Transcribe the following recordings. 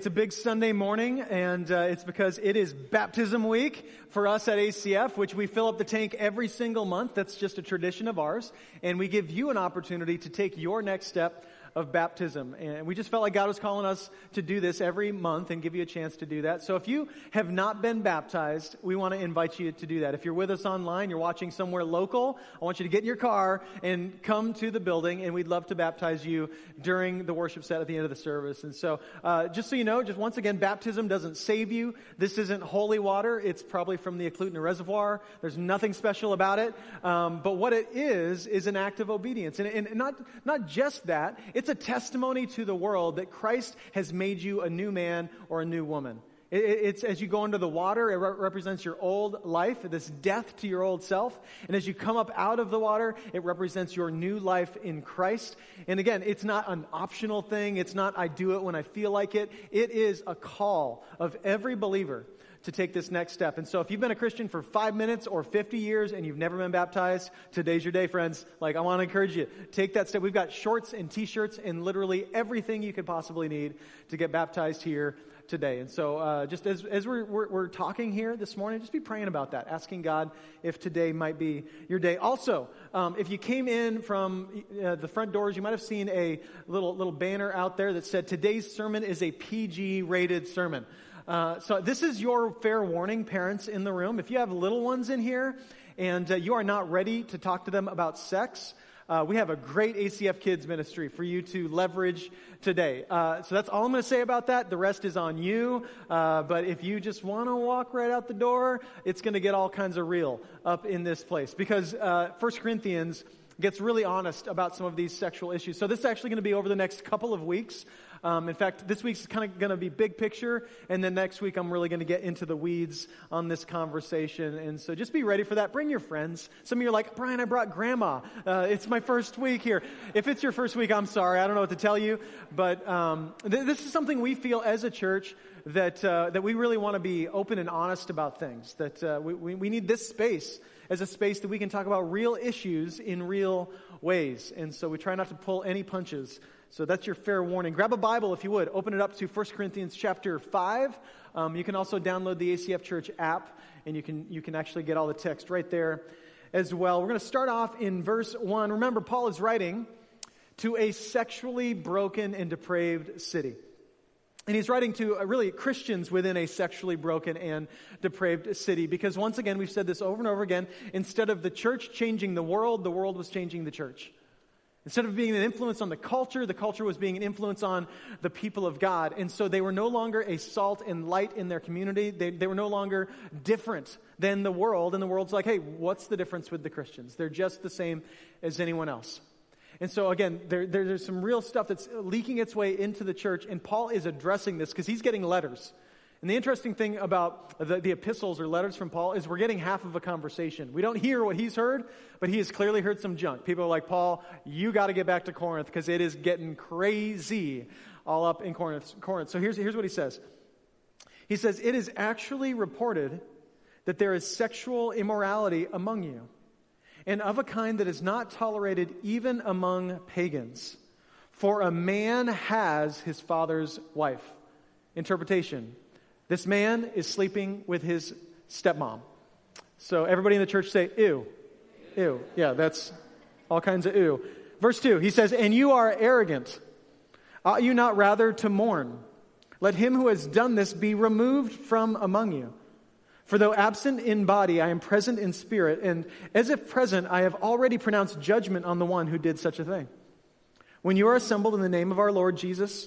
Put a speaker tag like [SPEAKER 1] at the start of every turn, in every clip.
[SPEAKER 1] It's a big Sunday morning, and uh, it's because it is baptism week for us at ACF, which we fill up the tank every single month. That's just a tradition of ours. And we give you an opportunity to take your next step of baptism. And we just felt like God was calling us to do this every month and give you a chance to do that. So if you have not been baptized, we want to invite you to do that. If you're with us online, you're watching somewhere local, I want you to get in your car and come to the building, and we'd love to baptize you during the worship set at the end of the service. And so, uh, just so you know, just once again, baptism doesn't save you. This isn't holy water. It's probably from the Eklutna Reservoir. There's nothing special about it. Um, but what it is, is an act of obedience. And, and not, not just that, it's a testimony to the world that Christ has made you a new man or a new woman. It's as you go into the water, it represents your old life, this death to your old self. And as you come up out of the water, it represents your new life in Christ. And again, it's not an optional thing. It's not, I do it when I feel like it. It is a call of every believer to take this next step. And so if you've been a Christian for five minutes or 50 years and you've never been baptized, today's your day, friends. Like, I want to encourage you, take that step. We've got shorts and t-shirts and literally everything you could possibly need to get baptized here today. And so, uh, just as, as we're, we're, we're, talking here this morning, just be praying about that, asking God if today might be your day. Also, um, if you came in from uh, the front doors, you might have seen a little, little banner out there that said, Today's sermon is a PG rated sermon. Uh, so this is your fair warning, parents in the room. If you have little ones in here and uh, you are not ready to talk to them about sex, uh, we have a great ACF Kids ministry for you to leverage today. Uh, so that's all I'm going to say about that. The rest is on you. Uh, but if you just want to walk right out the door, it's going to get all kinds of real up in this place because uh, 1 Corinthians gets really honest about some of these sexual issues. So this is actually going to be over the next couple of weeks. Um, in fact, this week's kind of going to be big picture, and then next week I'm really going to get into the weeds on this conversation. And so just be ready for that. Bring your friends. Some of you are like, Brian, I brought grandma. Uh, it's my first week here. If it's your first week, I'm sorry. I don't know what to tell you. But um, th- this is something we feel as a church that, uh, that we really want to be open and honest about things. That uh, we, we, we need this space as a space that we can talk about real issues in real ways. And so we try not to pull any punches so that's your fair warning. Grab a Bible if you would. Open it up to 1 Corinthians chapter 5. Um, you can also download the ACF Church app, and you can, you can actually get all the text right there as well. We're going to start off in verse 1. Remember, Paul is writing to a sexually broken and depraved city. And he's writing to uh, really Christians within a sexually broken and depraved city. Because once again, we've said this over and over again instead of the church changing the world, the world was changing the church. Instead of being an influence on the culture, the culture was being an influence on the people of God. And so they were no longer a salt and light in their community. They, they were no longer different than the world. And the world's like, hey, what's the difference with the Christians? They're just the same as anyone else. And so, again, there, there, there's some real stuff that's leaking its way into the church. And Paul is addressing this because he's getting letters. And the interesting thing about the, the, epistles or letters from Paul is we're getting half of a conversation. We don't hear what he's heard, but he has clearly heard some junk. People are like, Paul, you got to get back to Corinth because it is getting crazy all up in Corinth. Corinth. So here's, here's what he says He says, It is actually reported that there is sexual immorality among you, and of a kind that is not tolerated even among pagans For a man has his father's wife. Interpretation this man is sleeping with his stepmom. So everybody in the church say, ew. Ew. Yeah, that's all kinds of ew. Verse 2, he says, And you are arrogant. Ought you not rather to mourn? Let him who has done this be removed from among you. For though absent in body, I am present in spirit, and as if present, I have already pronounced judgment on the one who did such a thing. When you are assembled in the name of our Lord Jesus,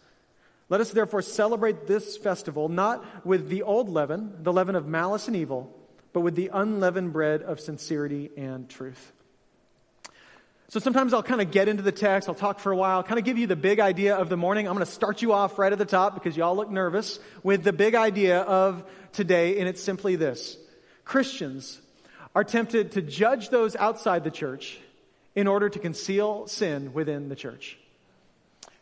[SPEAKER 1] Let us therefore celebrate this festival not with the old leaven, the leaven of malice and evil, but with the unleavened bread of sincerity and truth. So sometimes I'll kind of get into the text, I'll talk for a while, kind of give you the big idea of the morning. I'm going to start you off right at the top because y'all look nervous with the big idea of today, and it's simply this Christians are tempted to judge those outside the church in order to conceal sin within the church.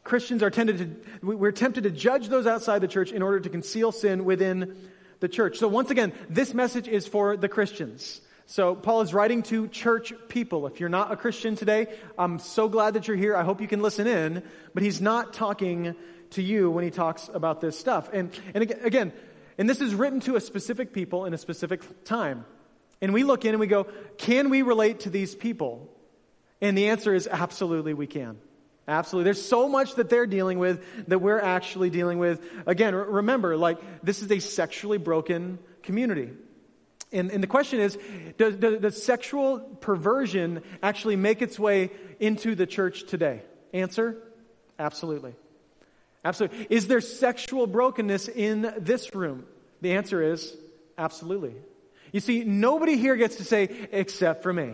[SPEAKER 1] Christians are tempted to, we're tempted to judge those outside the church in order to conceal sin within the church. So once again, this message is for the Christians. So, Paul is writing to church people. If you're not a Christian today, I'm so glad that you're here. I hope you can listen in. But he's not talking to you when he talks about this stuff. And, and again, and this is written to a specific people in a specific time. And we look in and we go, can we relate to these people? And the answer is absolutely we can. Absolutely. There's so much that they're dealing with that we're actually dealing with. Again, remember, like, this is a sexually broken community. And, and the question is does, does, does sexual perversion actually make its way into the church today? Answer absolutely. Absolutely. Is there sexual brokenness in this room? The answer is absolutely. You see, nobody here gets to say, except for me.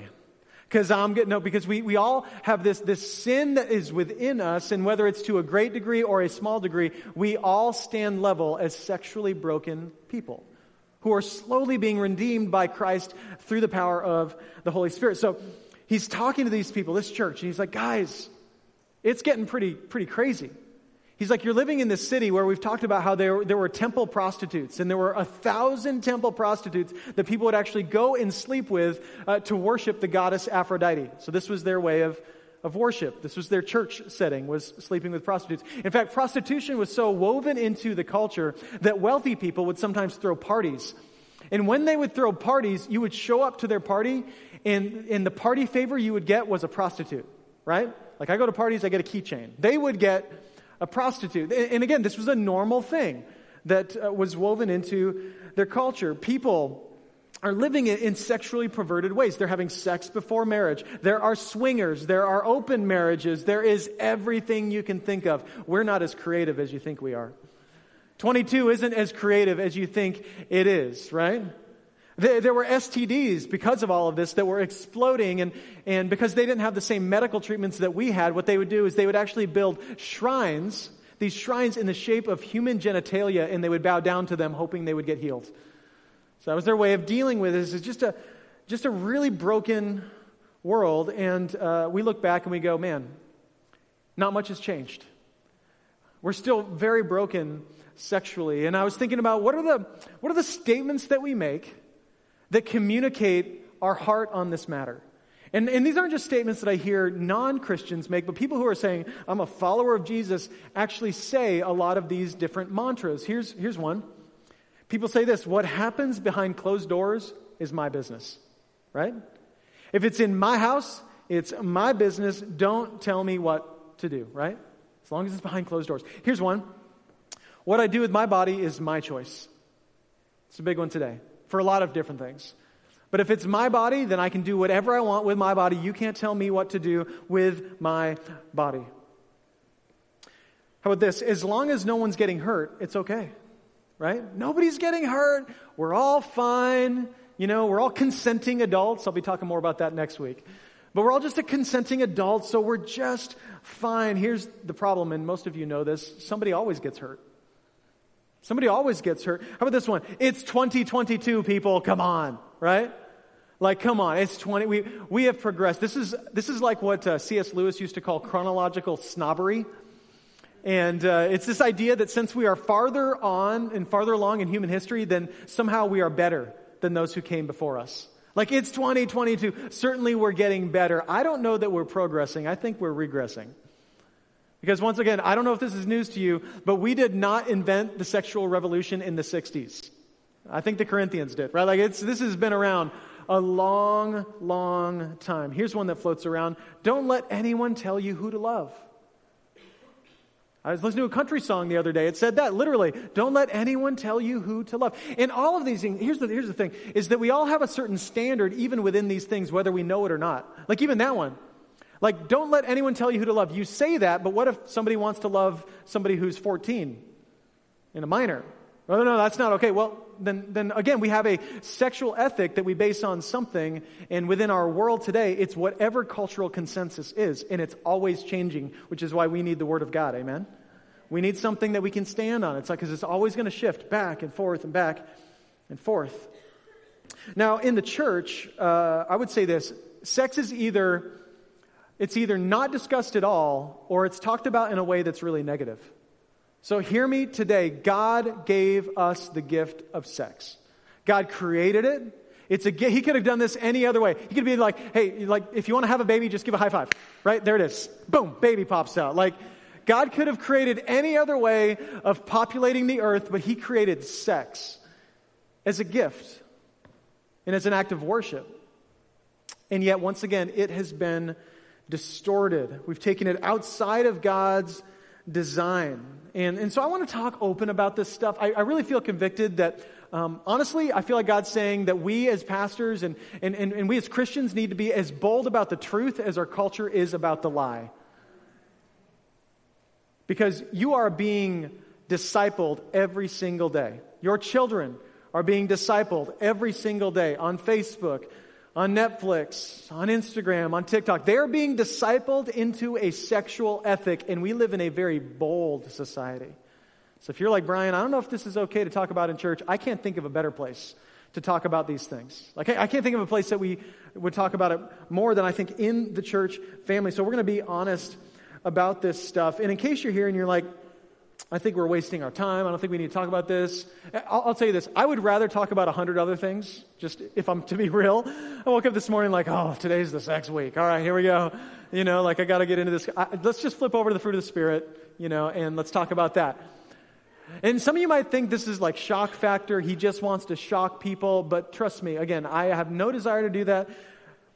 [SPEAKER 1] Because I'm getting, no, because we, we all have this, this sin that is within us, and whether it's to a great degree or a small degree, we all stand level as sexually broken people who are slowly being redeemed by Christ through the power of the Holy Spirit. So he's talking to these people, this church, and he's like, guys, it's getting pretty, pretty crazy. He's like, you're living in this city where we've talked about how there, there were temple prostitutes, and there were a thousand temple prostitutes that people would actually go and sleep with uh, to worship the goddess Aphrodite. So this was their way of of worship. This was their church setting, was sleeping with prostitutes. In fact, prostitution was so woven into the culture that wealthy people would sometimes throw parties. And when they would throw parties, you would show up to their party, and, and the party favor you would get was a prostitute, right? Like I go to parties, I get a keychain. They would get a prostitute. And, again, this was a normal thing that uh, was woven into their culture. People are living in sexually perverted ways. They're having sex before marriage. There are swingers. There are open marriages. There is everything you can think of. We're not as creative as you think we are. 22 isn't as creative as you think it is, right? There were STDs because of all of this that were exploding, and, and because they didn't have the same medical treatments that we had, what they would do is they would actually build shrines, these shrines in the shape of human genitalia, and they would bow down to them hoping they would get healed. So that was their way of dealing with this. It's just a, just a really broken world. And uh, we look back and we go, man, not much has changed. We're still very broken sexually. And I was thinking about what are the, what are the statements that we make that communicate our heart on this matter? And, and these aren't just statements that I hear non Christians make, but people who are saying, I'm a follower of Jesus, actually say a lot of these different mantras. Here's, here's one People say this what happens behind closed doors is my business, right? If it's in my house, it's my business. Don't tell me what to do, right? As long as it's behind closed doors. Here's one What I do with my body is my choice. It's a big one today for a lot of different things. But if it's my body, then I can do whatever I want with my body. You can't tell me what to do with my body. How about this? As long as no one's getting hurt, it's okay right? Nobody's getting hurt. We're all fine. You know, we're all consenting adults. I'll be talking more about that next week. But we're all just a consenting adult, so we're just fine. Here's the problem, and most of you know this somebody always gets hurt. Somebody always gets hurt. How about this one? It's 2022, people. Come on, right? Like, come on, it's 20. We, we have progressed. This is, this is like what uh, C.S. Lewis used to call chronological snobbery. And uh, it's this idea that since we are farther on and farther along in human history, then somehow we are better than those who came before us. Like, it's 2022. Certainly we're getting better. I don't know that we're progressing. I think we're regressing. Because once again, I don't know if this is news to you, but we did not invent the sexual revolution in the 60s. I think the Corinthians did, right? Like, it's, this has been around a long, long time. Here's one that floats around Don't let anyone tell you who to love. I was listening to a country song the other day. It said that literally. Don't let anyone tell you who to love. And all of these things, here's the, here's the thing, is that we all have a certain standard even within these things, whether we know it or not. Like even that one. Like, don't let anyone tell you who to love. You say that, but what if somebody wants to love somebody who's 14 and a minor? No, no, no, that's not okay. Well, then, then again, we have a sexual ethic that we base on something, and within our world today, it's whatever cultural consensus is, and it's always changing, which is why we need the Word of God. Amen? We need something that we can stand on. It's like, because it's always going to shift back and forth and back and forth. Now, in the church, uh, I would say this sex is either. It's either not discussed at all or it's talked about in a way that's really negative. So hear me today. God gave us the gift of sex. God created it. It's a he could have done this any other way. He could be like, "Hey, like if you want to have a baby, just give a high five. Right? There it is. Boom, baby pops out. Like God could have created any other way of populating the earth, but he created sex as a gift and as an act of worship. And yet once again, it has been distorted. We've taken it outside of God's design. And, and so I want to talk open about this stuff. I, I really feel convicted that, um, honestly, I feel like God's saying that we as pastors and, and, and, and we as Christians need to be as bold about the truth as our culture is about the lie. Because you are being discipled every single day. Your children are being discipled every single day on Facebook, on Netflix, on Instagram, on TikTok. They're being discipled into a sexual ethic, and we live in a very bold society. So if you're like, Brian, I don't know if this is okay to talk about in church, I can't think of a better place to talk about these things. Like, I can't think of a place that we would talk about it more than I think in the church family. So we're going to be honest about this stuff. And in case you're here and you're like, I think we're wasting our time. I don't think we need to talk about this. I'll, I'll tell you this. I would rather talk about a hundred other things, just if I'm to be real. I woke up this morning like, oh, today's the sex week. All right, here we go. You know, like I got to get into this. I, let's just flip over to the fruit of the Spirit, you know, and let's talk about that. And some of you might think this is like shock factor. He just wants to shock people. But trust me, again, I have no desire to do that.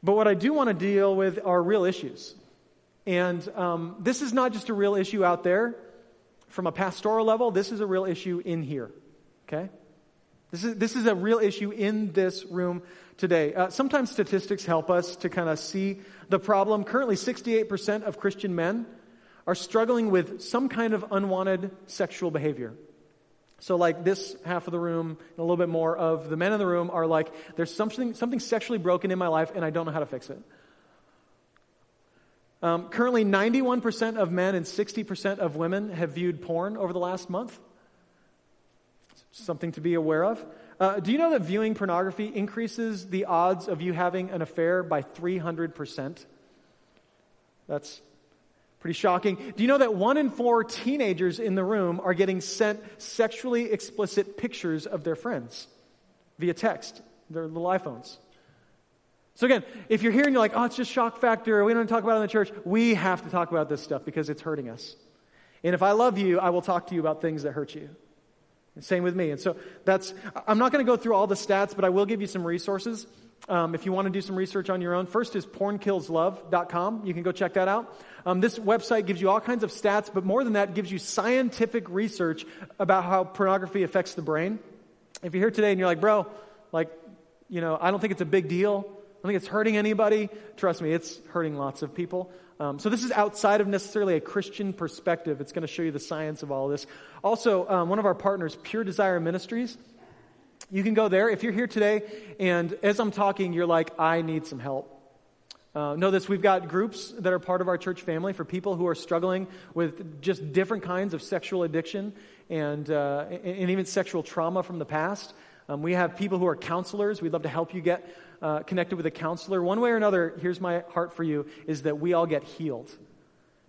[SPEAKER 1] But what I do want to deal with are real issues. And um, this is not just a real issue out there from a pastoral level, this is a real issue in here. Okay? This is, this is a real issue in this room today. Uh, sometimes statistics help us to kind of see the problem. Currently, 68% of Christian men are struggling with some kind of unwanted sexual behavior. So, like this half of the room, and a little bit more of the men in the room are like, there's something, something sexually broken in my life, and I don't know how to fix it. Um, currently, 91% of men and 60% of women have viewed porn over the last month. Something to be aware of. Uh, do you know that viewing pornography increases the odds of you having an affair by 300%? That's pretty shocking. Do you know that one in four teenagers in the room are getting sent sexually explicit pictures of their friends via text, their little iPhones? So again, if you're here and you're like, oh, it's just shock factor, we don't talk about it in the church, we have to talk about this stuff because it's hurting us. And if I love you, I will talk to you about things that hurt you. And same with me. And so that's, I'm not going to go through all the stats, but I will give you some resources. Um, if you want to do some research on your own, first is pornkillslove.com. You can go check that out. Um, this website gives you all kinds of stats, but more than that, it gives you scientific research about how pornography affects the brain. If you're here today and you're like, bro, like, you know, I don't think it's a big deal. I don't think it's hurting anybody. Trust me, it's hurting lots of people. Um, so this is outside of necessarily a Christian perspective. It's going to show you the science of all of this. Also, um, one of our partners, Pure Desire Ministries, you can go there. If you're here today and as I'm talking, you're like, I need some help. Uh, know this, we've got groups that are part of our church family for people who are struggling with just different kinds of sexual addiction and, uh, and even sexual trauma from the past. Um, we have people who are counselors. We'd love to help you get uh, connected with a counselor. One way or another, here's my heart for you is that we all get healed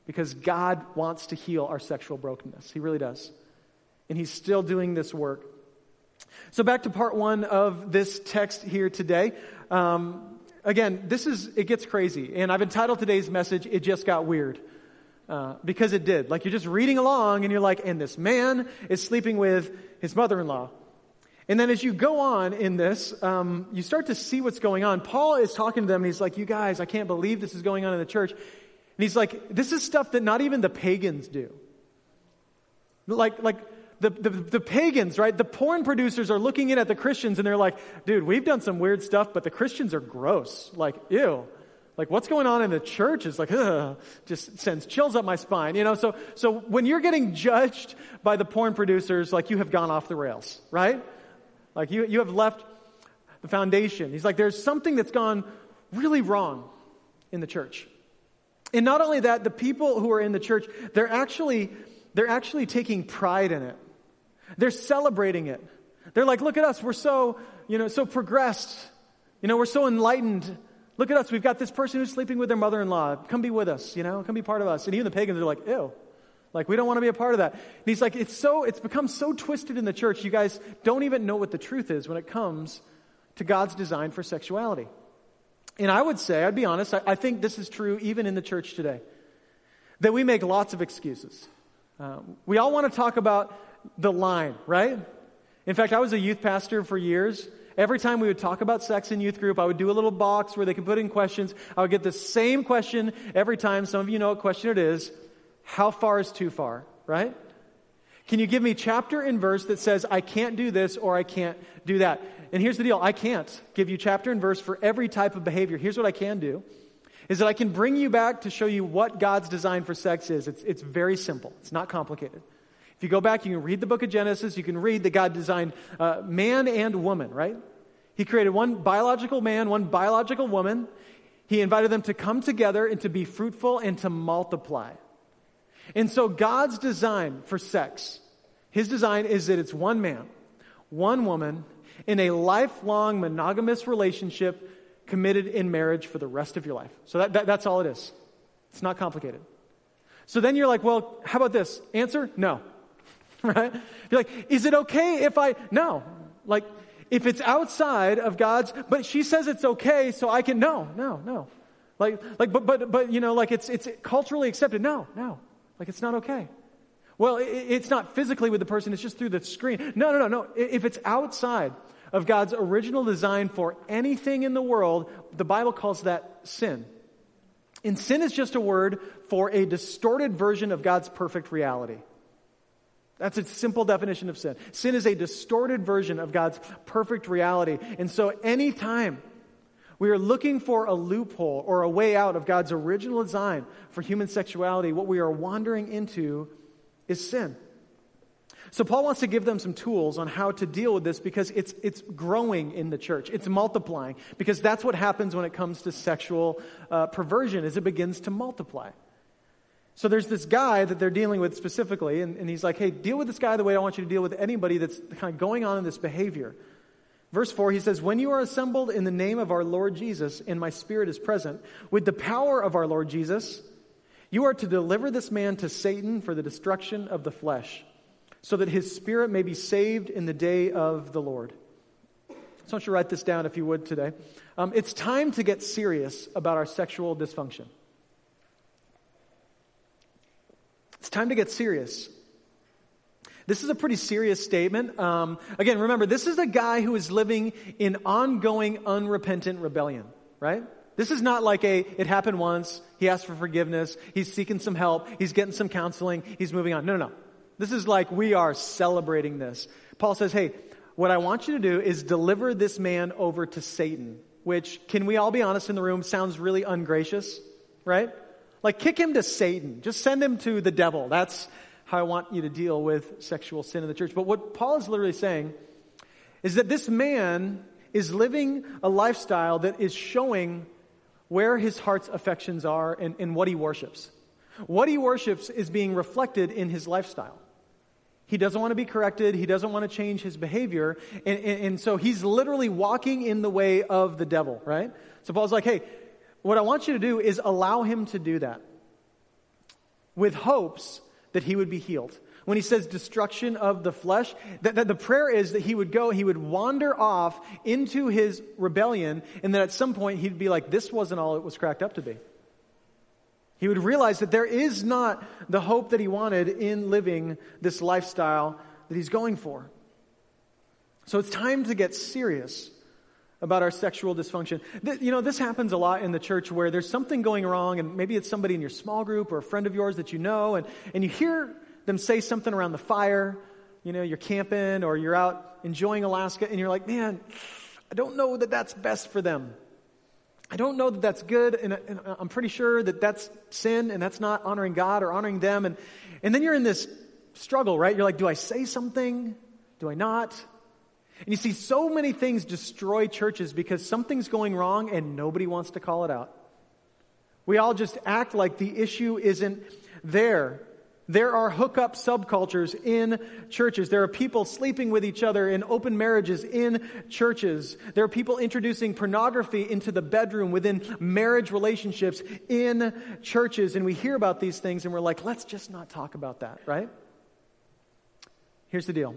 [SPEAKER 1] because God wants to heal our sexual brokenness. He really does. And He's still doing this work. So, back to part one of this text here today. Um, again, this is, it gets crazy. And I've entitled today's message, It Just Got Weird. Uh, because it did. Like you're just reading along and you're like, and this man is sleeping with his mother in law. And then as you go on in this, um, you start to see what's going on. Paul is talking to them and he's like, You guys, I can't believe this is going on in the church. And he's like, This is stuff that not even the pagans do. Like, like the, the, the pagans, right? The porn producers are looking in at the Christians and they're like, Dude, we've done some weird stuff, but the Christians are gross. Like, ew. Like what's going on in the church is like, ugh, just sends chills up my spine, you know? So, so when you're getting judged by the porn producers, like you have gone off the rails, right? Like you, you have left the foundation. He's like, there's something that's gone really wrong in the church. And not only that, the people who are in the church, they're actually, they're actually taking pride in it. They're celebrating it. They're like, look at us, we're so, you know, so progressed. You know, we're so enlightened. Look at us, we've got this person who's sleeping with their mother-in-law. Come be with us, you know, come be part of us. And even the pagans are like, ew. Like, we don't want to be a part of that. And he's like, it's so, it's become so twisted in the church, you guys don't even know what the truth is when it comes to God's design for sexuality. And I would say, I'd be honest, I, I think this is true even in the church today, that we make lots of excuses. Uh, we all want to talk about the line, right? In fact, I was a youth pastor for years. Every time we would talk about sex in youth group, I would do a little box where they could put in questions. I would get the same question every time. Some of you know what question it is. How far is too far, right? Can you give me chapter and verse that says, I can't do this or I can't do that? And here's the deal I can't give you chapter and verse for every type of behavior. Here's what I can do is that I can bring you back to show you what God's design for sex is. It's, it's very simple, it's not complicated. If you go back, you can read the book of Genesis, you can read that God designed uh, man and woman, right? He created one biological man, one biological woman. He invited them to come together and to be fruitful and to multiply. And so God's design for sex, his design is that it's one man, one woman, in a lifelong monogamous relationship committed in marriage for the rest of your life. So that, that, that's all it is. It's not complicated. So then you're like, well, how about this? Answer? No. right? You're like, is it okay if I? No. Like, if it's outside of God's, but she says it's okay, so I can, no, no, no. Like, like, but, but, but, you know, like it's, it's culturally accepted. No, no. Like it's not okay. Well, it's not physically with the person, it's just through the screen. No, no, no, no. If it's outside of God's original design for anything in the world, the Bible calls that sin. And sin is just a word for a distorted version of God's perfect reality. That's a simple definition of sin. Sin is a distorted version of God's perfect reality. And so, anytime we are looking for a loophole or a way out of God's original design for human sexuality. What we are wandering into is sin. So Paul wants to give them some tools on how to deal with this because it's, it's growing in the church. It's multiplying because that's what happens when it comes to sexual uh, perversion is it begins to multiply. So there's this guy that they're dealing with specifically, and, and he's like, hey, deal with this guy the way I want you to deal with anybody that's kind of going on in this behavior. Verse 4, he says, When you are assembled in the name of our Lord Jesus, and my spirit is present, with the power of our Lord Jesus, you are to deliver this man to Satan for the destruction of the flesh, so that his spirit may be saved in the day of the Lord. So I want you to write this down if you would today. Um, it's time to get serious about our sexual dysfunction. It's time to get serious. This is a pretty serious statement. Um, again, remember, this is a guy who is living in ongoing, unrepentant rebellion, right? This is not like a, it happened once, he asked for forgiveness, he's seeking some help, he's getting some counseling, he's moving on. No, no, no. This is like we are celebrating this. Paul says, hey, what I want you to do is deliver this man over to Satan, which, can we all be honest in the room, sounds really ungracious, right? Like kick him to Satan. Just send him to the devil. That's, how I want you to deal with sexual sin in the church. But what Paul is literally saying is that this man is living a lifestyle that is showing where his heart's affections are and, and what he worships. What he worships is being reflected in his lifestyle. He doesn't want to be corrected. He doesn't want to change his behavior. And, and, and, so he's literally walking in the way of the devil, right? So Paul's like, hey, what I want you to do is allow him to do that with hopes that he would be healed. When he says destruction of the flesh, that, that the prayer is that he would go, he would wander off into his rebellion, and that at some point he'd be like, this wasn't all it was cracked up to be. He would realize that there is not the hope that he wanted in living this lifestyle that he's going for. So it's time to get serious about our sexual dysfunction. You know, this happens a lot in the church where there's something going wrong, and maybe it's somebody in your small group or a friend of yours that you know, and, and you hear them say something around the fire. You know, you're camping or you're out enjoying Alaska, and you're like, man, I don't know that that's best for them. I don't know that that's good, and, and, I'm pretty sure that that's sin and that's not honoring God or honoring them. And, and then you're in this struggle, right? You're like, do I say something? Do I not? And you see so many things destroy churches because something's going wrong and nobody wants to call it out. We all just act like the issue isn't there. There are hookup subcultures in churches. There are people sleeping with each other in open marriages in churches. There are people introducing pornography into the bedroom within marriage relationships in churches. And we hear about these things and we're like, let's just not talk about that, right? Here's the deal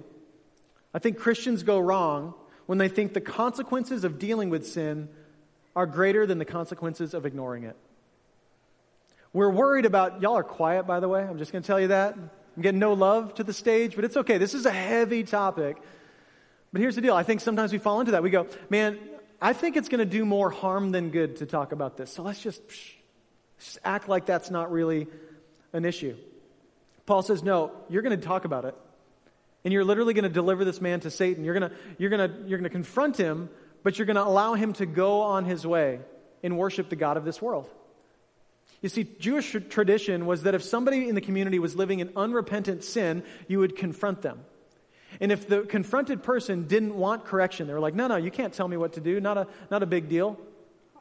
[SPEAKER 1] I think Christians go wrong when they think the consequences of dealing with sin are greater than the consequences of ignoring it. We're worried about, y'all are quiet, by the way. I'm just going to tell you that. I'm getting no love to the stage, but it's okay. This is a heavy topic. But here's the deal I think sometimes we fall into that. We go, man, I think it's going to do more harm than good to talk about this. So let's just, psh, just act like that's not really an issue. Paul says, no, you're going to talk about it. And you're literally going to deliver this man to Satan. You're going to, you're going to, you're going to confront him, but you're going to allow him to go on his way and worship the God of this world. You see, Jewish tradition was that if somebody in the community was living in unrepentant sin, you would confront them. And if the confronted person didn't want correction, they were like, no, no, you can't tell me what to do. Not a, not a big deal.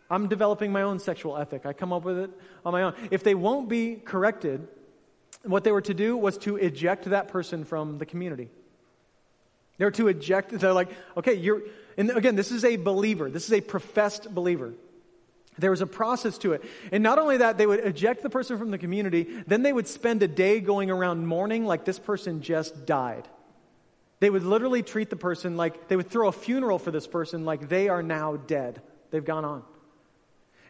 [SPEAKER 1] I'm developing my own sexual ethic. I come up with it on my own. If they won't be corrected, what they were to do was to eject that person from the community. They were to eject, they're like, okay, you're, and again, this is a believer. This is a professed believer. There was a process to it. And not only that, they would eject the person from the community, then they would spend a day going around mourning like this person just died. They would literally treat the person like they would throw a funeral for this person like they are now dead. They've gone on.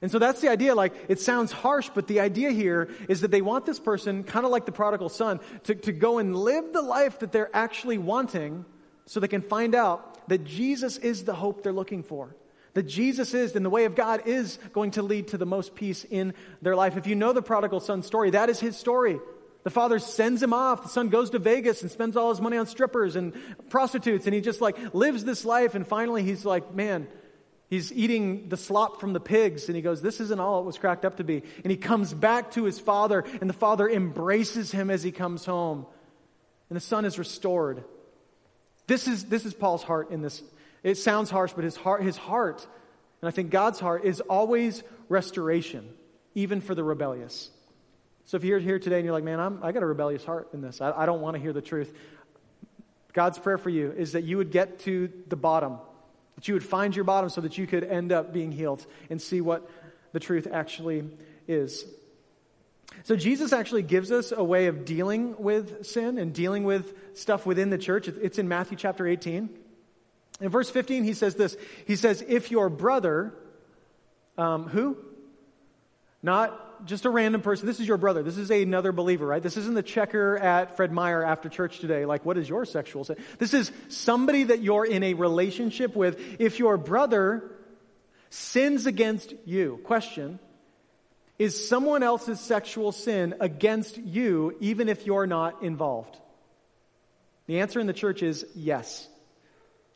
[SPEAKER 1] And so that's the idea. Like, it sounds harsh, but the idea here is that they want this person, kind of like the prodigal son, to, to go and live the life that they're actually wanting so they can find out that Jesus is the hope they're looking for that Jesus is and the way of God is going to lead to the most peace in their life. If you know the prodigal son story, that is his story. The father sends him off. The son goes to Vegas and spends all his money on strippers and prostitutes, and he just like lives this life. And finally, he's like, man, he's eating the slop from the pigs, and he goes, This isn't all it was cracked up to be. And he comes back to his father, and the father embraces him as he comes home. And the son is restored. This is, this is Paul's heart in this it sounds harsh, but his heart, his heart, and I think God's heart, is always restoration, even for the rebellious. So if you're here today and you're like, man, I'm, I got a rebellious heart in this, I, I don't want to hear the truth. God's prayer for you is that you would get to the bottom, that you would find your bottom so that you could end up being healed and see what the truth actually is. So Jesus actually gives us a way of dealing with sin and dealing with stuff within the church. It's in Matthew chapter 18. In verse 15, he says this He says, If your brother, um, who? Not just a random person. This is your brother. This is another believer, right? This isn't the checker at Fred Meyer after church today. Like, what is your sexual sin? This is somebody that you're in a relationship with. If your brother sins against you, question, is someone else's sexual sin against you, even if you're not involved? The answer in the church is yes.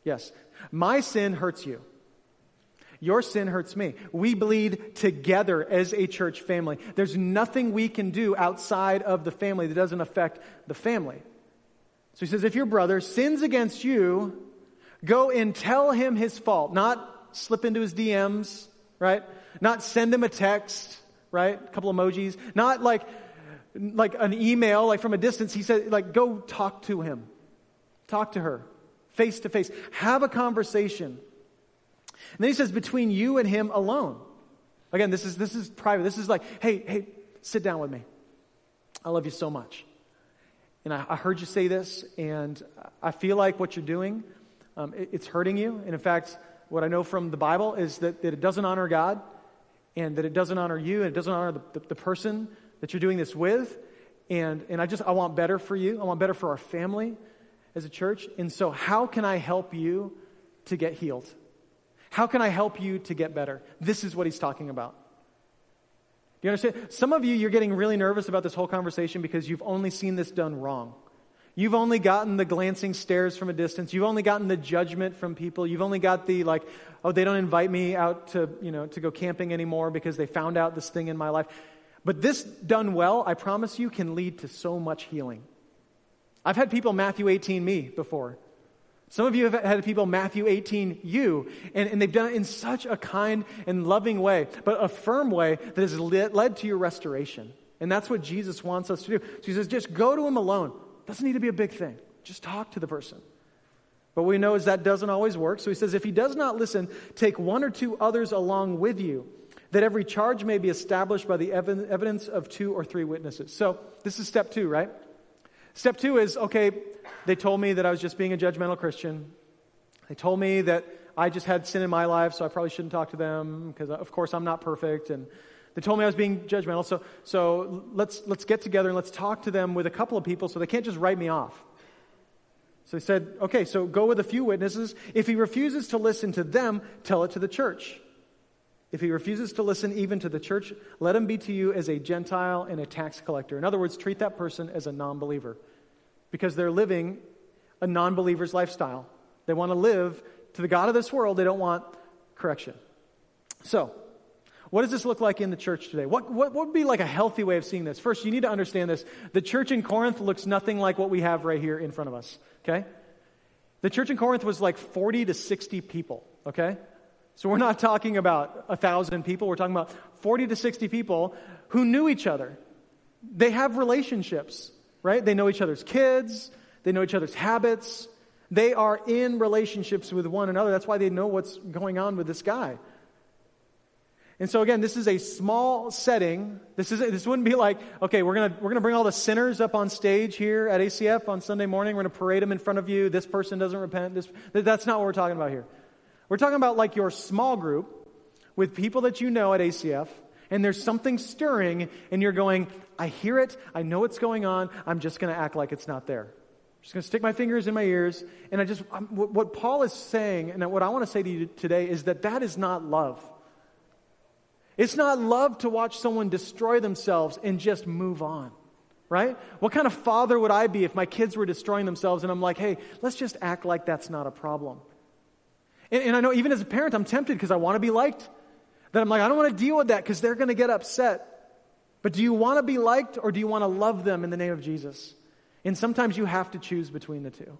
[SPEAKER 1] Yes. My sin hurts you. Your sin hurts me. We bleed together as a church family. There's nothing we can do outside of the family that doesn't affect the family. So he says, if your brother sins against you, go and tell him his fault. Not slip into his DMs, right? Not send him a text, right? A couple emojis. Not like, like an email, like from a distance. He said, like, go talk to him. Talk to her face to face. Have a conversation. And then he says, between you and him alone. Again, this is, this is private. This is like, hey, hey, sit down with me. I love you so much. And I, I heard you say this, and I feel like what you're doing, um, it, it's hurting you. And in fact, what I know from the Bible is that, that it doesn't honor God, and that it doesn't honor you, and it doesn't honor the, the, the person that you're doing this with. And, and I just, I want better for you. I want better for our family as a church. And so, how can I help you to get healed? How can I help you to get better? This is what he's talking about. Do you understand? Some of you, you're getting really nervous about this whole conversation because you've only seen this done wrong. You've only gotten the glancing stares from a distance. You've only gotten the judgment from people. You've only got the like, oh, they don't invite me out to, you know, to go camping anymore because they found out this thing in my life. But this done well, I promise you, can lead to so much healing. I've had people Matthew 18 me before. Some of you have had people Matthew 18 you, and, and they've done it in such a kind and loving way, but a firm way that has led, to your restoration. And that's what Jesus wants us to do. So he says, just go to him alone. Doesn't need to be a big thing. Just talk to the person. But we know is that doesn't always work. So he says, if he does not listen, take one or two others along with you, that every charge may be established by the ev- evidence of two or three witnesses. So this is step two, right? Step two is okay, they told me that I was just being a judgmental Christian. They told me that I just had sin in my life, so I probably shouldn't talk to them because, of course, I'm not perfect. And they told me I was being judgmental. So, so let's, let's get together and let's talk to them with a couple of people so they can't just write me off. So he said, okay, so go with a few witnesses. If he refuses to listen to them, tell it to the church. If he refuses to listen even to the church, let him be to you as a Gentile and a tax collector. In other words, treat that person as a non believer because they're living a non believer's lifestyle. They want to live to the God of this world, they don't want correction. So, what does this look like in the church today? What, what, what, would be like a healthy way of seeing this? First, you need to understand this. The church in Corinth looks nothing like what we have right here in front of us, okay? The church in Corinth was like 40 to 60 people, okay? So we're not talking about a thousand people, we're talking about 40 to 60 people who knew each other. They have relationships, right? They know each other's kids, they know each other's habits. They are in relationships with one another. That's why they know what's going on with this guy. And so again, this is a small setting. This is this wouldn't be like, okay, we're gonna we're gonna bring all the sinners up on stage here at ACF on Sunday morning. We're gonna parade them in front of you. This person doesn't repent. This that's not what we're talking about here. We're talking about like your small group with people that you know at ACF, and there's something stirring, and you're going, I hear it, I know what's going on, I'm just gonna act like it's not there. I'm just gonna stick my fingers in my ears, and I just, I'm, what Paul is saying, and what I wanna say to you today is that that is not love. It's not love to watch someone destroy themselves and just move on, right? What kind of father would I be if my kids were destroying themselves and I'm like, hey, let's just act like that's not a problem? And, and I know even as a parent, I'm tempted because I want to be liked. That I'm like, I don't want to deal with that because they're going to get upset. But do you want to be liked or do you want to love them in the name of Jesus? And sometimes you have to choose between the two.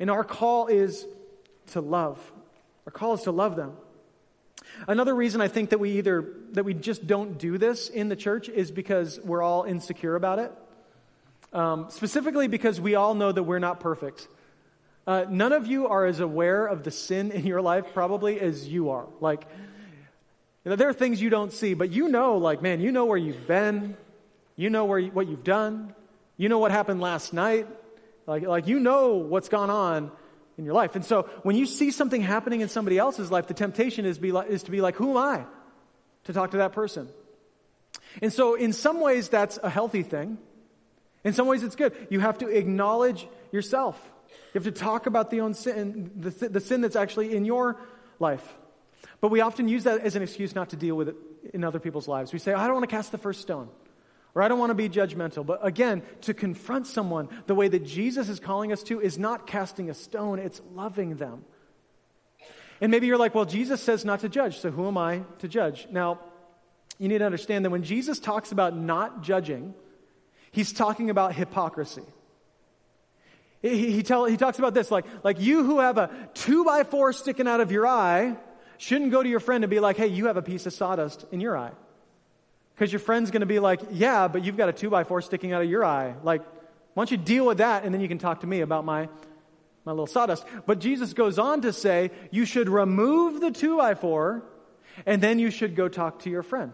[SPEAKER 1] And our call is to love. Our call is to love them. Another reason I think that we either that we just don't do this in the church is because we're all insecure about it. Um, specifically because we all know that we're not perfect. Uh, none of you are as aware of the sin in your life probably as you are. Like, you know, there are things you don't see, but you know, like, man, you know where you've been, you know where you, what you've done, you know what happened last night, like, like you know what's gone on in your life. And so, when you see something happening in somebody else's life, the temptation is, be like, is to be like, who am I to talk to that person? And so, in some ways, that's a healthy thing. In some ways, it's good. You have to acknowledge yourself. You have to talk about the, own sin, the, the sin that's actually in your life. But we often use that as an excuse not to deal with it in other people's lives. We say, I don't want to cast the first stone, or I don't want to be judgmental. But again, to confront someone the way that Jesus is calling us to is not casting a stone, it's loving them. And maybe you're like, well, Jesus says not to judge, so who am I to judge? Now, you need to understand that when Jesus talks about not judging, he's talking about hypocrisy. He, he, tell, he talks about this like, like you who have a two by four sticking out of your eye shouldn't go to your friend and be like, hey, you have a piece of sawdust in your eye. Because your friend's going to be like, yeah, but you've got a two by four sticking out of your eye. Like, why don't you deal with that and then you can talk to me about my my little sawdust. But Jesus goes on to say, you should remove the two by four, and then you should go talk to your friend.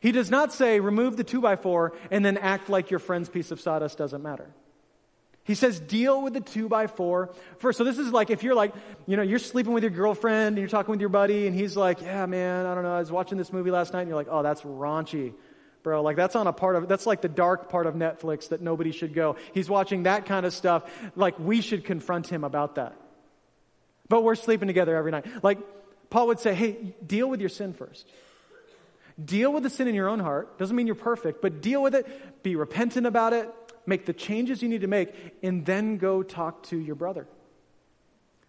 [SPEAKER 1] He does not say, remove the two by four, and then act like your friend's piece of sawdust doesn't matter. He says, deal with the two by four first. So this is like if you're like, you know, you're sleeping with your girlfriend and you're talking with your buddy, and he's like, yeah, man, I don't know, I was watching this movie last night, and you're like, oh, that's raunchy bro. Like that's on a part of that's like the dark part of Netflix that nobody should go. He's watching that kind of stuff. Like we should confront him about that. But we're sleeping together every night. Like Paul would say, hey, deal with your sin first. Deal with the sin in your own heart. Doesn't mean you're perfect, but deal with it. Be repentant about it. Make the changes you need to make, and then go talk to your brother.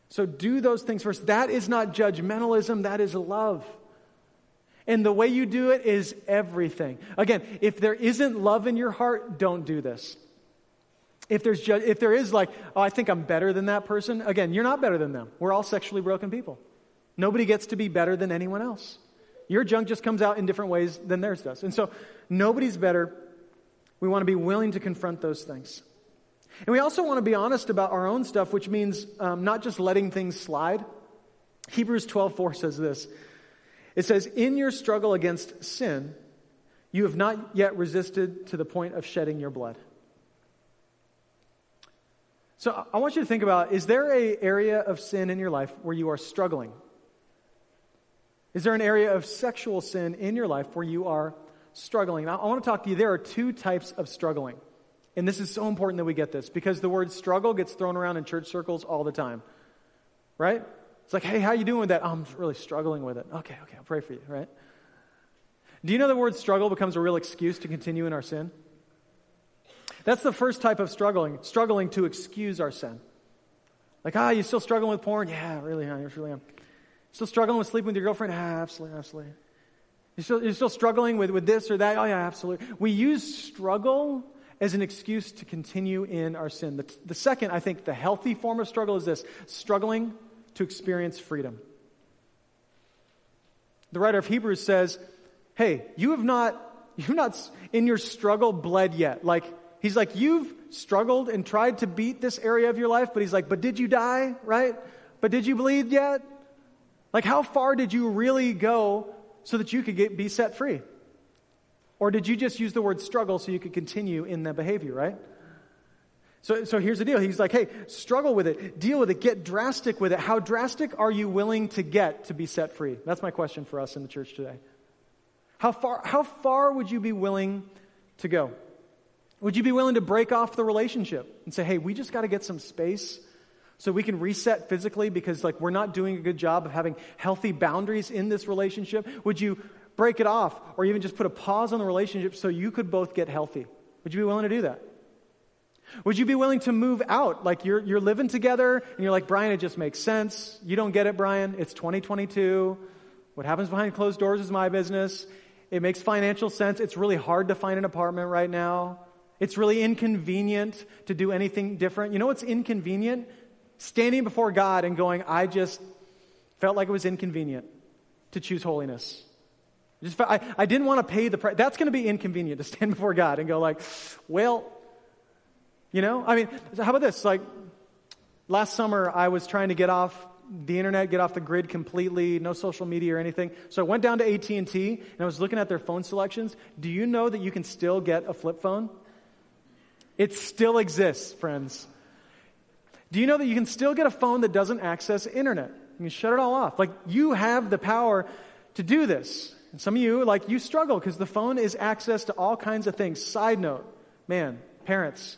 [SPEAKER 1] So do those things first. That is not judgmentalism, that is love. And the way you do it is everything. Again, if there isn't love in your heart, don't do this. If, there's ju- if there is like, oh, I think I'm better than that person, again, you're not better than them. We're all sexually broken people. Nobody gets to be better than anyone else. Your junk just comes out in different ways than theirs does. And so nobody's better. We want to be willing to confront those things. And we also want to be honest about our own stuff, which means um, not just letting things slide. Hebrews 12:4 says this. It says, In your struggle against sin, you have not yet resisted to the point of shedding your blood. So I want you to think about is there a area of sin in your life where you are struggling? Is there an area of sexual sin in your life where you are struggling? Now, I want to talk to you. There are two types of struggling. And this is so important that we get this because the word struggle gets thrown around in church circles all the time. Right? It's like, hey, how you doing with that? Oh, I'm really struggling with it. Okay, okay, I'll pray for you, right? Do you know the word struggle becomes a real excuse to continue in our sin? That's the first type of struggling, struggling to excuse our sin. Like, ah, you still struggling with porn? Yeah, really, I really am. Still struggling with sleeping with your girlfriend? Ah, absolutely, absolutely. You're still, you're still struggling with, with this or that? Oh, yeah, absolutely. We use struggle as an excuse to continue in our sin. The, the second, I think, the healthy form of struggle is this struggling to experience freedom. The writer of Hebrews says, Hey, you have not, you've not in your struggle bled yet. Like, he's like, You've struggled and tried to beat this area of your life, but he's like, But did you die, right? But did you bleed yet? Like, how far did you really go so that you could get, be set free? Or did you just use the word struggle so you could continue in the behavior, right? So, so here's the deal. He's like, hey, struggle with it, deal with it, get drastic with it. How drastic are you willing to get to be set free? That's my question for us in the church today. How far, how far would you be willing to go? Would you be willing to break off the relationship and say, hey, we just got to get some space so we can reset physically because like we're not doing a good job of having healthy boundaries in this relationship? Would you break it off or even just put a pause on the relationship so you could both get healthy? Would you be willing to do that? Would you be willing to move out? Like you're, you're living together and you're like, Brian, it just makes sense. You don't get it, Brian. It's 2022. What happens behind closed doors is my business. It makes financial sense. It's really hard to find an apartment right now. It's really inconvenient to do anything different. You know what's inconvenient? Standing before God and going, I just felt like it was inconvenient to choose holiness. Just felt, I, I didn't want to pay the price. That's going to be inconvenient to stand before God and go like, well, you know? I mean, how about this? Like, last summer, I was trying to get off the internet, get off the grid completely, no social media or anything. So I went down to AT&T and I was looking at their phone selections. Do you know that you can still get a flip phone? It still exists, friends. Do you know that you can still get a phone that doesn't access internet? You can shut it all off. Like you have the power to do this. And some of you, like you struggle because the phone is access to all kinds of things. Side note, man, parents,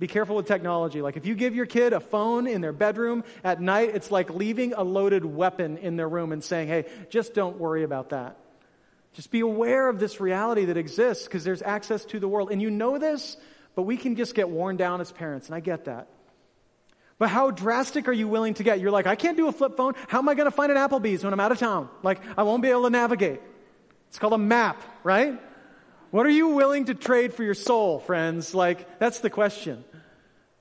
[SPEAKER 1] be careful with technology. Like, if you give your kid a phone in their bedroom at night, it's like leaving a loaded weapon in their room and saying, hey, just don't worry about that. Just be aware of this reality that exists because there's access to the world. And you know this, but we can just get worn down as parents, and I get that. But how drastic are you willing to get? You're like, I can't do a flip phone. How am I going to find an Applebee's when I'm out of town? Like, I won't be able to navigate. It's called a map, right? What are you willing to trade for your soul, friends? Like, that's the question.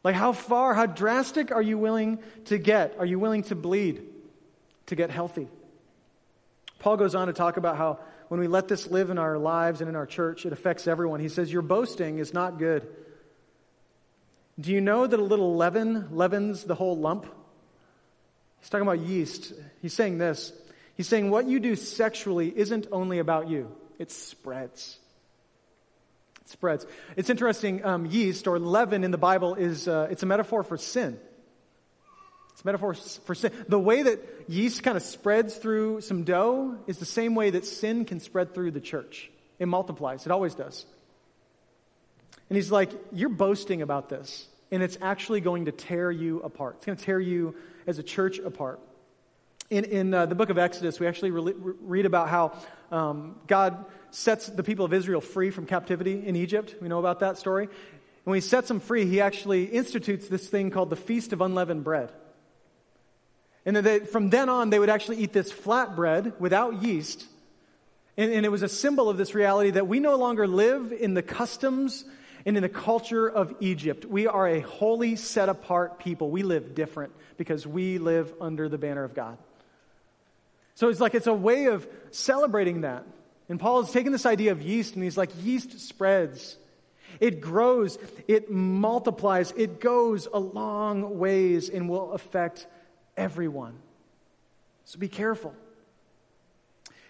[SPEAKER 1] Like, how far, how drastic are you willing to get? Are you willing to bleed to get healthy? Paul goes on to talk about how when we let this live in our lives and in our church, it affects everyone. He says, Your boasting is not good. Do you know that a little leaven leavens the whole lump? He's talking about yeast. He's saying this. He's saying what you do sexually isn't only about you, it spreads. It spreads. It's interesting. Um, yeast or leaven in the Bible is uh, it's a metaphor for sin. It's a metaphor for sin. The way that yeast kind of spreads through some dough is the same way that sin can spread through the church. It multiplies. It always does. And he's like, You're boasting about this, and it's actually going to tear you apart. It's going to tear you as a church apart. In, in uh, the book of Exodus, we actually re- read about how um, God sets the people of Israel free from captivity in Egypt. We know about that story. And when he sets them free, he actually institutes this thing called the Feast of Unleavened Bread. And they, from then on, they would actually eat this flat bread without yeast. And, and it was a symbol of this reality that we no longer live in the customs and in the culture of Egypt. We are a holy, set apart people. We live different because we live under the banner of God. So it's like it's a way of celebrating that. And Paul is taking this idea of yeast and he's like, yeast spreads. It grows, it multiplies, it goes a long ways and will affect everyone. So be careful.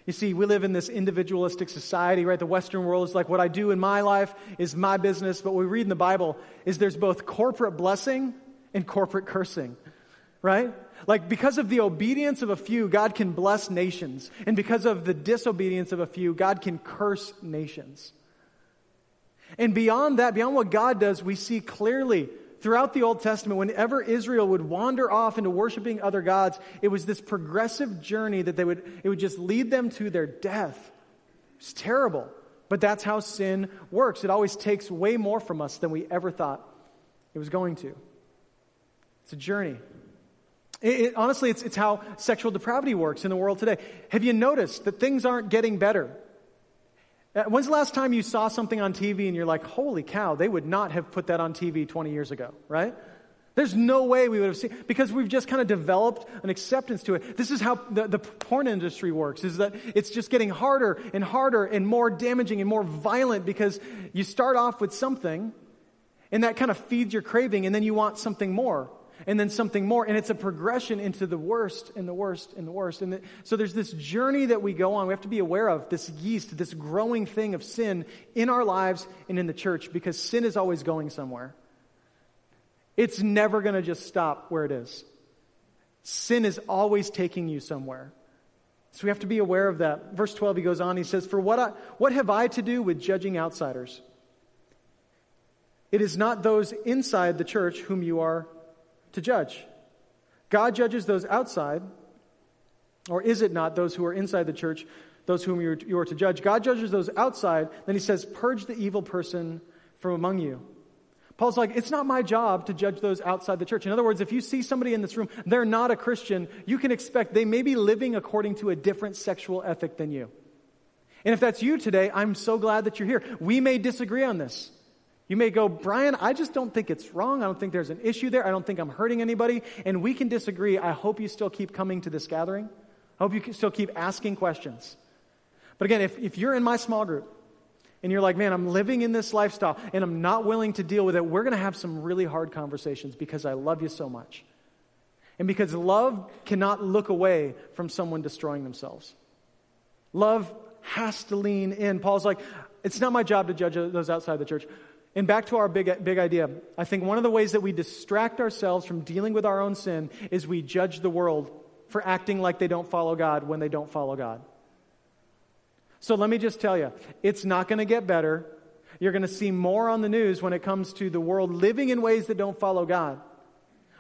[SPEAKER 1] You see, we live in this individualistic society, right? The Western world is like what I do in my life is my business. But what we read in the Bible is there's both corporate blessing and corporate cursing, right? Like because of the obedience of a few, God can bless nations. And because of the disobedience of a few, God can curse nations. And beyond that, beyond what God does, we see clearly throughout the Old Testament, whenever Israel would wander off into worshiping other gods, it was this progressive journey that they would, it would just lead them to their death. It's terrible. But that's how sin works. It always takes way more from us than we ever thought it was going to. It's a journey. It, it, honestly, it's, it's how sexual depravity works in the world today. Have you noticed that things aren't getting better? Uh, when's the last time you saw something on TV and you're like, holy cow, they would not have put that on TV 20 years ago, right? There's no way we would have seen, because we've just kind of developed an acceptance to it. This is how the, the porn industry works, is that it's just getting harder and harder and more damaging and more violent because you start off with something and that kind of feeds your craving and then you want something more and then something more. And it's a progression into the worst and the worst and the worst. And the, so there's this journey that we go on. We have to be aware of this yeast, this growing thing of sin in our lives and in the church because sin is always going somewhere. It's never going to just stop where it is. Sin is always taking you somewhere. So we have to be aware of that. Verse 12, he goes on, he says, For what, I, what have I to do with judging outsiders? It is not those inside the church whom you are to judge. God judges those outside, or is it not those who are inside the church, those whom you are, to judge? God judges those outside. Then he says, Purge the evil person from among you. Paul's like, it's not my job to judge those outside the church. In other words, if you see somebody in this room, they're not a Christian, you can expect they may be living according to a different sexual ethic than you. And if that's you today, I'm so glad that you're here. We may disagree on this. You may go, Brian, I just don't think it's wrong. I don't think there's an issue there. I don't think I'm hurting anybody. And we can disagree. I hope you still keep coming to this gathering. I hope you still keep asking questions. But again, if, if you're in my small group and you're like, man, I'm living in this lifestyle and I'm not willing to deal with it, we're going to have some really hard conversations because I love you so much. And because love cannot look away from someone destroying themselves. Love has to lean in. Paul's like, it's not my job to judge those outside the church. And back to our big, big idea. I think one of the ways that we distract ourselves from dealing with our own sin is we judge the world for acting like they don't follow God when they don't follow God. So let me just tell you, it's not going to get better. You're going to see more on the news when it comes to the world living in ways that don't follow God.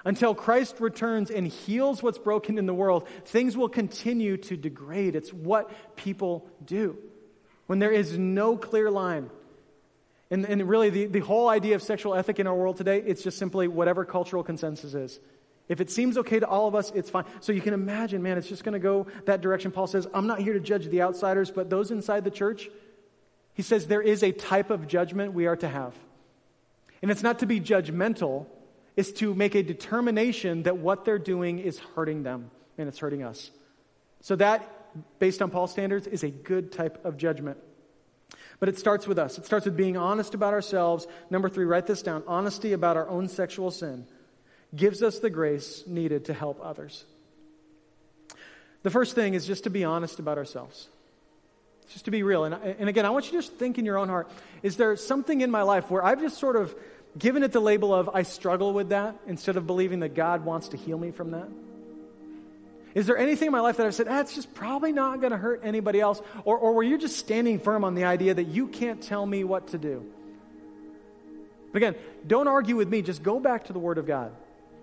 [SPEAKER 1] Until Christ returns and heals what's broken in the world, things will continue to degrade. It's what people do. When there is no clear line and, and really, the, the whole idea of sexual ethic in our world today, it's just simply whatever cultural consensus is. If it seems okay to all of us, it's fine. So you can imagine, man, it's just going to go that direction. Paul says, I'm not here to judge the outsiders, but those inside the church, he says there is a type of judgment we are to have. And it's not to be judgmental, it's to make a determination that what they're doing is hurting them and it's hurting us. So that, based on Paul's standards, is a good type of judgment. But it starts with us. It starts with being honest about ourselves. Number three, write this down honesty about our own sexual sin gives us the grace needed to help others. The first thing is just to be honest about ourselves. Just to be real. And, and again, I want you to just think in your own heart is there something in my life where I've just sort of given it the label of I struggle with that instead of believing that God wants to heal me from that? Is there anything in my life that I've said, ah, just probably not going to hurt anybody else? Or, or where you're just standing firm on the idea that you can't tell me what to do? But again, don't argue with me. Just go back to the Word of God.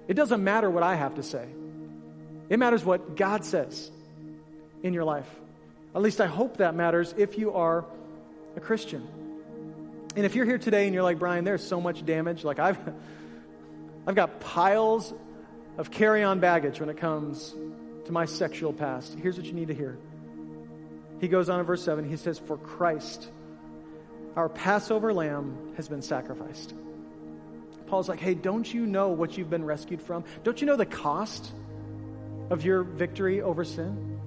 [SPEAKER 1] It doesn't matter what I have to say, it matters what God says in your life. At least I hope that matters if you are a Christian. And if you're here today and you're like, Brian, there's so much damage, like I've, I've got piles of carry on baggage when it comes to my sexual past. Here's what you need to hear. He goes on in verse 7, he says, For Christ, our Passover lamb, has been sacrificed. Paul's like, hey, don't you know what you've been rescued from? Don't you know the cost of your victory over sin?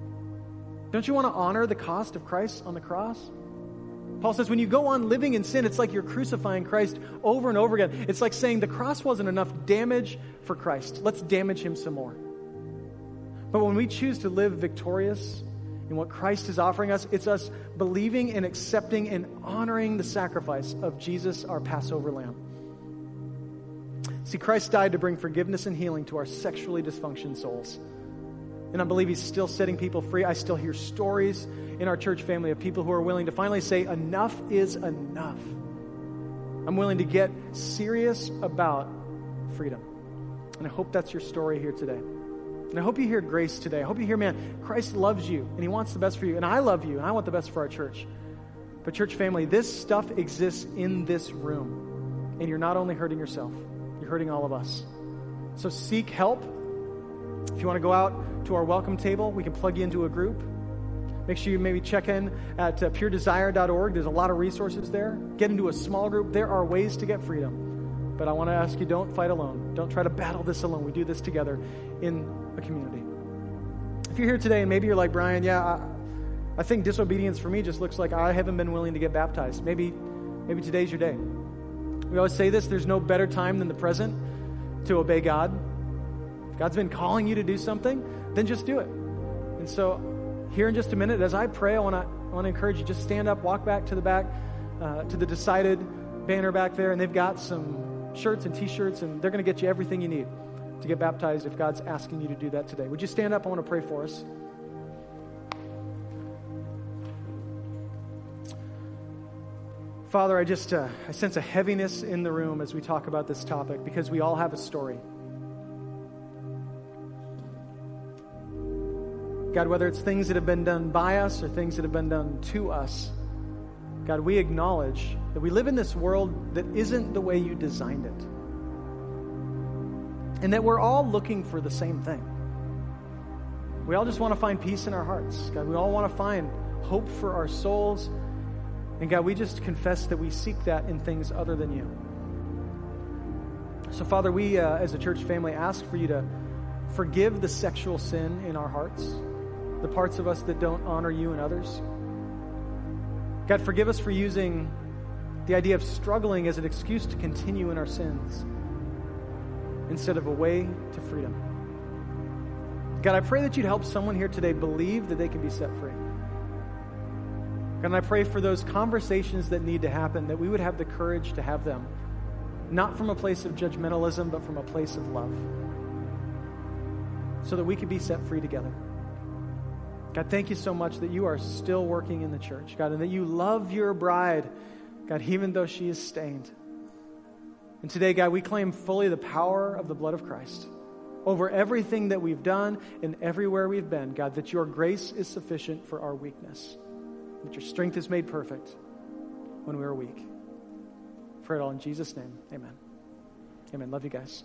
[SPEAKER 1] Don't you want to honor the cost of Christ on the cross? Paul says, when you go on living in sin, it's like you're crucifying Christ over and over again. It's like saying the cross wasn't enough damage for Christ. Let's damage him some more. But when we choose to live victorious in what Christ is offering us, it's us believing and accepting and honoring the sacrifice of Jesus, our Passover lamb. See, Christ died to bring forgiveness and healing to our sexually dysfunctional souls. And I believe He's still setting people free. I still hear stories in our church family of people who are willing to finally say, enough is enough. I'm willing to get serious about freedom. And I hope that's your story here today. And I hope you hear grace today. I hope you hear, man, Christ loves you and He wants the best for you. And I love you and I want the best for our church. But, church family, this stuff exists in this room. And you're not only hurting yourself, you're hurting all of us. So seek help. If you want to go out to our welcome table, we can plug you into a group. Make sure you maybe check in at uh, puredesire.org. There's a lot of resources there. Get into a small group. There are ways to get freedom. But I want to ask you don't fight alone. Don't try to battle this alone. We do this together in a community. If you're here today and maybe you're like, Brian, yeah, I, I think disobedience for me just looks like I haven't been willing to get baptized. Maybe, maybe today's your day. We always say this there's no better time than the present to obey God. If God's been calling you to do something, then just do it. And so, here in just a minute, as I pray, I want to I encourage you just stand up, walk back to the back, uh, to the decided banner back there, and they've got some shirts and t-shirts, and they're going to get you everything you need to get baptized if God's asking you to do that today. Would you stand up? I want to pray for us. Father, I just uh, I sense a heaviness in the room as we talk about this topic because we all have a story. God, whether it's things that have been done by us or things that have been done to us, God, we acknowledge that we live in this world that isn't the way you designed it. And that we're all looking for the same thing. We all just want to find peace in our hearts. God, we all want to find hope for our souls and God, we just confess that we seek that in things other than you. So, Father, we uh, as a church family ask for you to forgive the sexual sin in our hearts, the parts of us that don't honor you and others. God, forgive us for using the idea of struggling as an excuse to continue in our sins instead of a way to freedom. God, I pray that you'd help someone here today believe that they can be set free. And I pray for those conversations that need to happen, that we would have the courage to have them, not from a place of judgmentalism, but from a place of love, so that we could be set free together. God, thank you so much that you are still working in the church, God, and that you love your bride, God, even though she is stained. And today, God, we claim fully the power of the blood of Christ over everything that we've done and everywhere we've been, God, that your grace is sufficient for our weakness that your strength is made perfect when we are weak. For it all in Jesus' name, amen. Amen. Love you guys.